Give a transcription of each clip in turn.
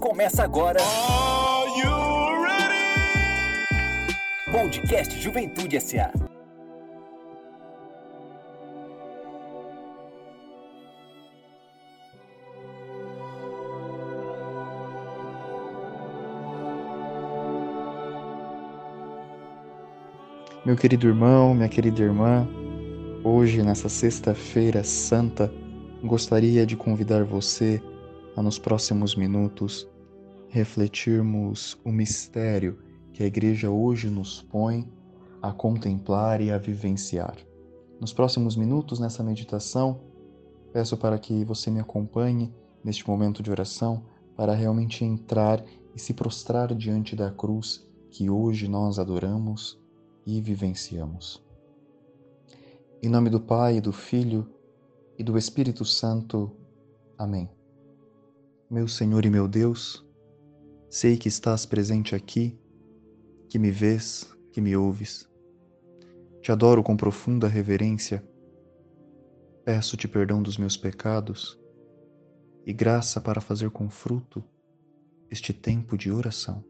Começa agora. Podcast Juventude SA. Meu querido irmão, minha querida irmã, hoje, nessa Sexta-feira Santa, gostaria de convidar você a, nos próximos minutos, refletirmos o mistério que a Igreja hoje nos põe a contemplar e a vivenciar. Nos próximos minutos, nessa meditação, peço para que você me acompanhe neste momento de oração para realmente entrar e se prostrar diante da cruz que hoje nós adoramos e vivenciamos. Em nome do Pai, do Filho e do Espírito Santo. Amém. Meu Senhor e meu Deus, sei que estás presente aqui, que me vês, que me ouves. Te adoro com profunda reverência. Peço-te perdão dos meus pecados e graça para fazer com fruto este tempo de oração.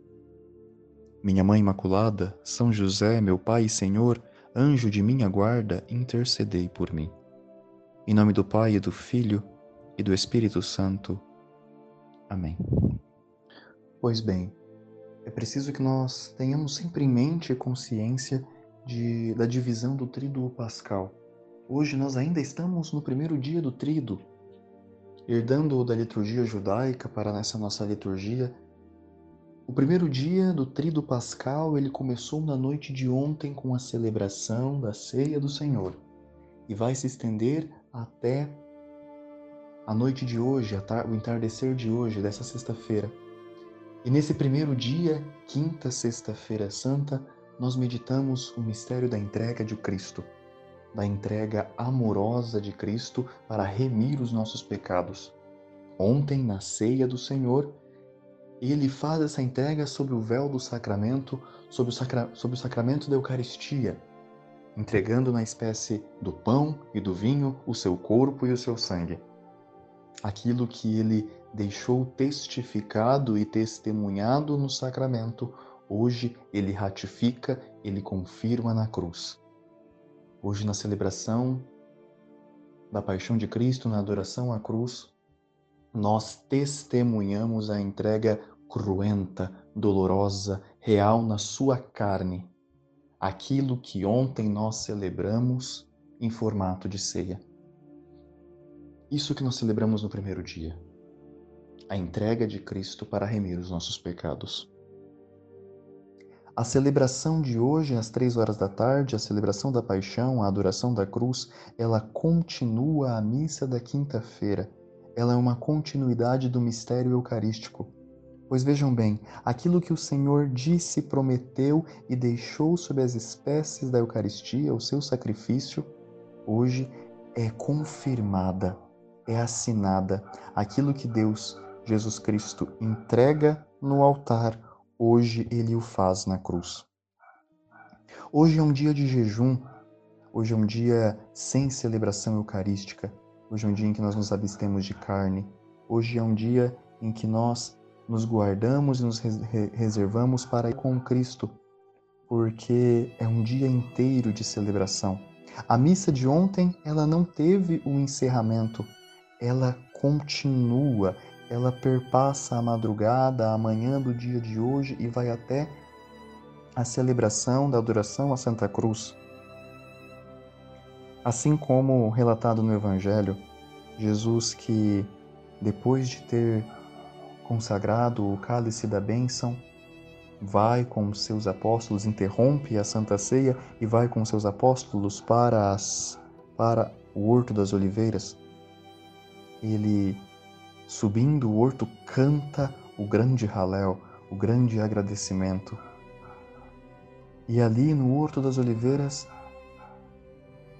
Minha Mãe Imaculada, São José, meu Pai e Senhor, anjo de minha guarda, intercedei por mim. Em nome do Pai e do Filho e do Espírito Santo. Amém. Pois bem, é preciso que nós tenhamos sempre em mente e consciência de, da divisão do Tríduo Pascal. Hoje nós ainda estamos no primeiro dia do Tríduo, herdando da liturgia judaica para nessa nossa liturgia. O primeiro dia do Tríduo Pascal, ele começou na noite de ontem com a celebração da Ceia do Senhor e vai se estender até a noite de hoje, o entardecer de hoje, dessa sexta-feira. E nesse primeiro dia, quinta sexta-feira santa, nós meditamos o mistério da entrega de Cristo, da entrega amorosa de Cristo para remir os nossos pecados. Ontem, na ceia do Senhor, ele faz essa entrega sob o véu do sacramento, sob o, sacra... o sacramento da Eucaristia, entregando na espécie do pão e do vinho o seu corpo e o seu sangue. Aquilo que ele deixou testificado e testemunhado no sacramento, hoje ele ratifica, ele confirma na cruz. Hoje, na celebração da paixão de Cristo, na adoração à cruz, nós testemunhamos a entrega cruenta, dolorosa, real na sua carne, aquilo que ontem nós celebramos em formato de ceia. Isso que nós celebramos no primeiro dia, a entrega de Cristo para remir os nossos pecados. A celebração de hoje, às três horas da tarde, a celebração da paixão, a adoração da cruz, ela continua a missa da quinta-feira. Ela é uma continuidade do mistério eucarístico Pois vejam bem, aquilo que o Senhor disse, prometeu e deixou sob as espécies da Eucaristia, o seu sacrifício, hoje é confirmada, é assinada. Aquilo que Deus, Jesus Cristo, entrega no altar, hoje ele o faz na cruz. Hoje é um dia de jejum, hoje é um dia sem celebração eucarística, hoje é um dia em que nós nos abstemos de carne, hoje é um dia em que nós nos guardamos e nos reservamos para ir com Cristo, porque é um dia inteiro de celebração. A missa de ontem, ela não teve um encerramento, ela continua, ela perpassa a madrugada, a manhã do dia de hoje e vai até a celebração da adoração à Santa Cruz. Assim como relatado no Evangelho, Jesus que depois de ter consagrado o cálice da bênção, vai com seus apóstolos, interrompe a Santa Ceia e vai com seus apóstolos para, as, para o Horto das Oliveiras. Ele, subindo o horto, canta o grande Halel, o grande agradecimento. E ali no Horto das Oliveiras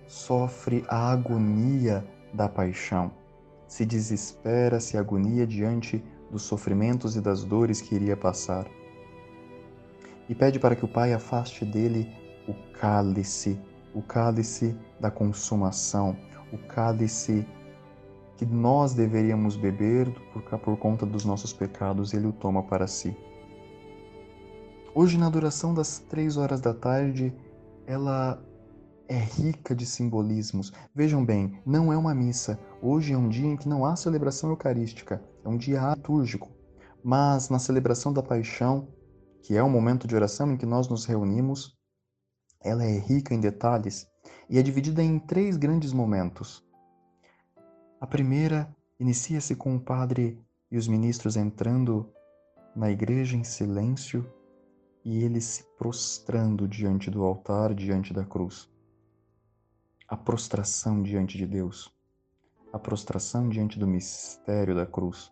sofre a agonia da paixão, se desespera, se agonia diante dos sofrimentos e das dores que iria passar. E pede para que o Pai afaste dele o cálice, o cálice da consumação, o cálice que nós deveríamos beber por, por conta dos nossos pecados, ele o toma para si. Hoje, na adoração das três horas da tarde, ela é rica de simbolismos. Vejam bem, não é uma missa. Hoje é um dia em que não há celebração eucarística, é um dia litúrgico. Mas na celebração da paixão, que é o momento de oração em que nós nos reunimos, ela é rica em detalhes e é dividida em três grandes momentos. A primeira inicia-se com o padre e os ministros entrando na igreja em silêncio e eles se prostrando diante do altar, diante da cruz. A prostração diante de Deus, a prostração diante do mistério da cruz.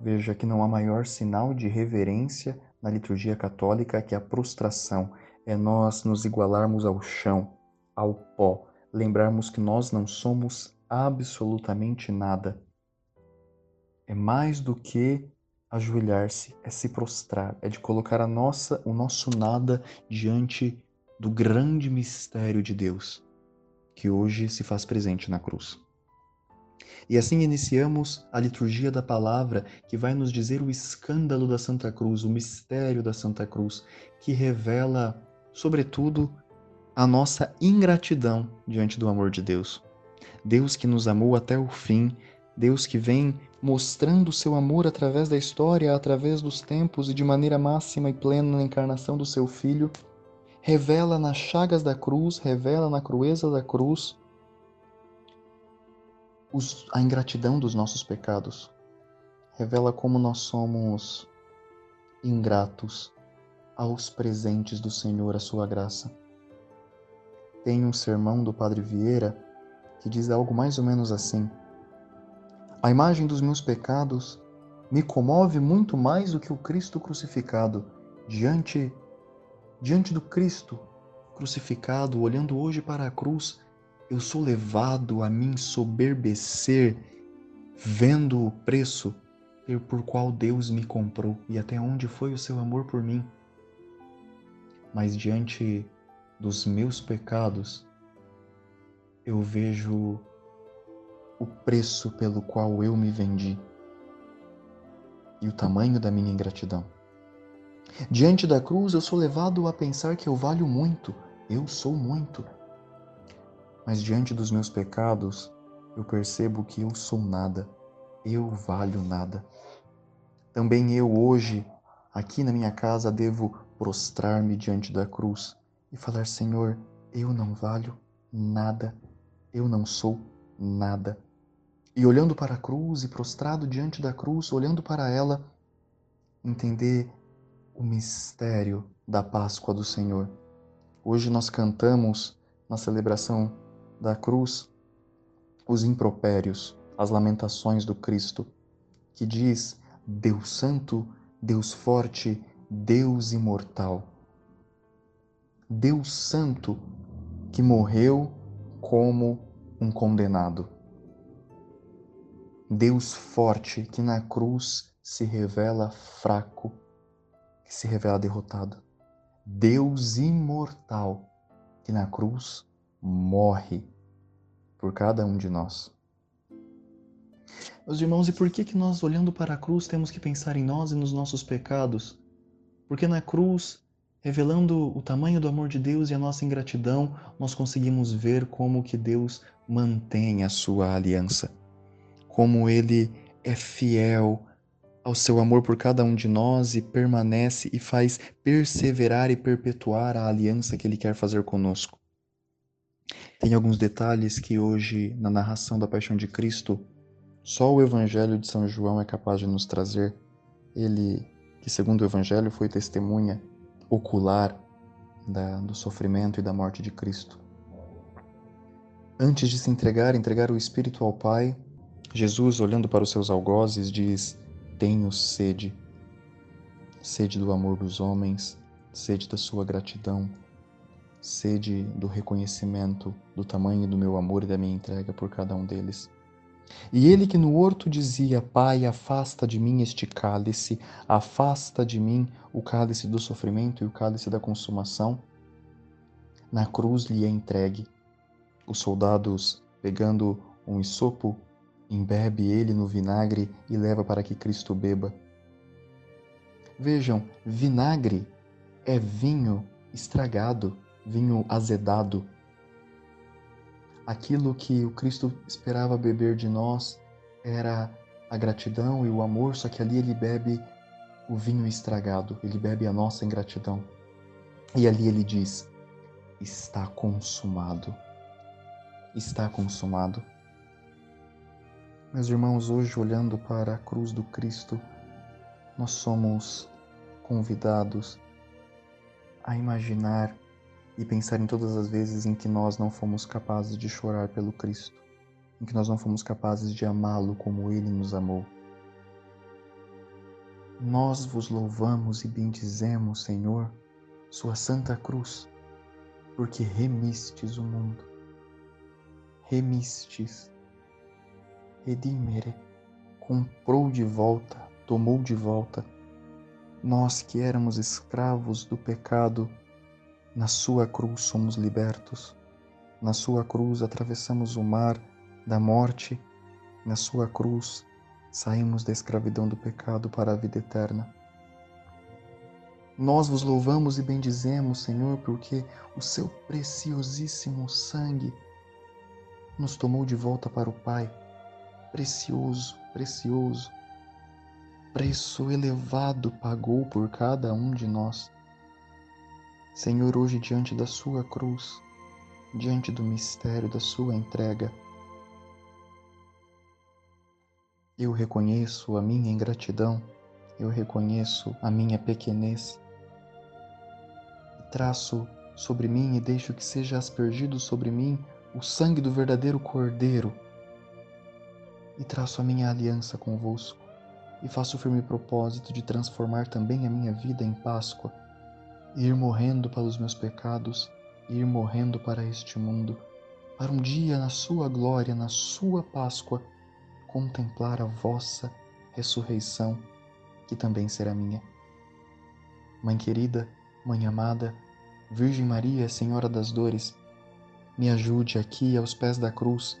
Veja que não há maior sinal de reverência na liturgia católica que a prostração, é nós nos igualarmos ao chão, ao pó, lembrarmos que nós não somos absolutamente nada. É mais do que ajoelhar-se, é se prostrar, é de colocar a nossa, o nosso nada diante do grande mistério de Deus, que hoje se faz presente na cruz. E assim iniciamos a liturgia da palavra, que vai nos dizer o escândalo da Santa Cruz, o mistério da Santa Cruz, que revela, sobretudo, a nossa ingratidão diante do amor de Deus. Deus que nos amou até o fim, Deus que vem mostrando seu amor através da história, através dos tempos e de maneira máxima e plena na encarnação do seu Filho, revela nas chagas da cruz, revela na crueza da cruz os, a ingratidão dos nossos pecados, revela como nós somos ingratos aos presentes do Senhor, a sua graça. Tem um sermão do Padre Vieira que diz algo mais ou menos assim: A imagem dos meus pecados me comove muito mais do que o Cristo crucificado. Diante diante do Cristo crucificado, olhando hoje para a cruz, eu sou levado a me ensoberbecer, vendo o preço por qual Deus me comprou e até onde foi o seu amor por mim. Mas diante dos meus pecados, eu vejo o preço pelo qual eu me vendi e o tamanho da minha ingratidão. Diante da cruz, eu sou levado a pensar que eu valho muito, eu sou muito mas diante dos meus pecados, eu percebo que eu sou nada, eu valho nada. Também eu hoje, aqui na minha casa, devo prostrar-me diante da cruz e falar: Senhor, eu não valho nada, eu não sou nada. E olhando para a cruz e prostrado diante da cruz, olhando para ela, entender o mistério da Páscoa do Senhor. Hoje nós cantamos na celebração da cruz os impropérios, as lamentações do Cristo, que diz: Deus Santo, Deus Forte, Deus Imortal. Deus Santo que morreu como um condenado. Deus Forte que na cruz se revela fraco, que se revela derrotado. Deus Imortal que na cruz morre por cada um de nós. Meus irmãos, e por que que nós olhando para a cruz temos que pensar em nós e nos nossos pecados? Porque na cruz, revelando o tamanho do amor de Deus e a nossa ingratidão, nós conseguimos ver como que Deus mantém a sua aliança, como ele é fiel ao seu amor por cada um de nós e permanece e faz perseverar e perpetuar a aliança que ele quer fazer conosco. Tem alguns detalhes que hoje, na narração da Paixão de Cristo, só o Evangelho de São João é capaz de nos trazer. Ele, que segundo o Evangelho foi testemunha ocular da, do sofrimento e da morte de Cristo. Antes de se entregar, entregar o Espírito ao Pai, Jesus, olhando para os seus algozes, diz: Tenho sede. Sede do amor dos homens, sede da sua gratidão, sede do reconhecimento do tamanho do meu amor e da minha entrega por cada um deles. E ele que no horto dizia: Pai, afasta de mim este cálice, afasta de mim o cálice do sofrimento e o cálice da consumação, na cruz lhe é entregue. Os soldados, pegando um isopo, Embebe ele no vinagre e leva para que Cristo beba. Vejam, vinagre é vinho estragado, vinho azedado. Aquilo que o Cristo esperava beber de nós era a gratidão e o amor, só que ali ele bebe o vinho estragado, ele bebe a nossa ingratidão. E ali ele diz: Está consumado. Está consumado. Meus irmãos, hoje olhando para a cruz do Cristo, nós somos convidados a imaginar e pensar em todas as vezes em que nós não fomos capazes de chorar pelo Cristo, em que nós não fomos capazes de amá-lo como ele nos amou. Nós vos louvamos e bendizemos, Senhor, Sua Santa Cruz, porque remistes o mundo. Remistes. Redimere. Comprou de volta, tomou de volta. Nós que éramos escravos do pecado, na Sua cruz somos libertos. Na Sua cruz atravessamos o mar da morte. Na Sua cruz saímos da escravidão do pecado para a vida eterna. Nós vos louvamos e bendizemos, Senhor, porque o seu preciosíssimo sangue nos tomou de volta para o Pai. Precioso, precioso. Preço elevado pagou por cada um de nós. Senhor, hoje diante da Sua cruz, diante do mistério da Sua entrega, Eu reconheço a minha ingratidão, eu reconheço a minha pequenez. Traço sobre mim e deixo que seja aspergido sobre mim o sangue do verdadeiro Cordeiro. E traço a minha aliança convosco e faço o firme propósito de transformar também a minha vida em Páscoa, ir morrendo para os meus pecados, ir morrendo para este mundo, para um dia na sua glória, na sua Páscoa, contemplar a vossa ressurreição, que também será minha. Mãe querida, Mãe amada, Virgem Maria, Senhora das Dores, me ajude aqui aos pés da cruz,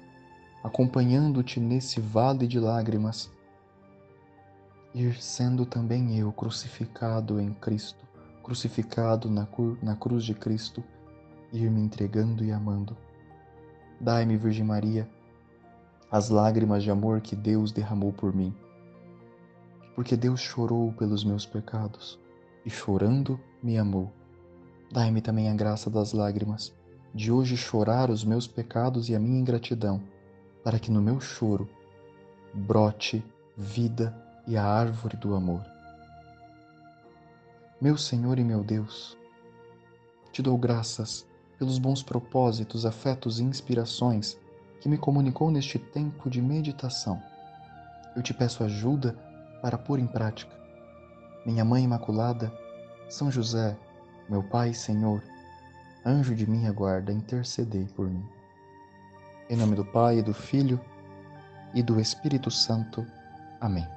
acompanhando-te nesse vale de lágrimas, ir sendo também eu crucificado em Cristo, crucificado na, na cruz de Cristo, ir me entregando e amando. Dai-me, Virgem Maria, as lágrimas de amor que Deus derramou por mim. Porque Deus chorou pelos meus pecados e chorando me amou. Dai-me também a graça das lágrimas, de hoje chorar os meus pecados e a minha ingratidão, para que no meu choro brote vida e a árvore do amor. Meu Senhor e meu Deus, te dou graças pelos bons propósitos, afetos e inspirações que me comunicou neste tempo de meditação. Eu te peço ajuda para pôr em prática. Minha Mãe Imaculada, São José, meu Pai e Senhor, anjo de minha guarda, intercedei por mim. Em nome do Pai, e do Filho e do Espírito Santo. Amém.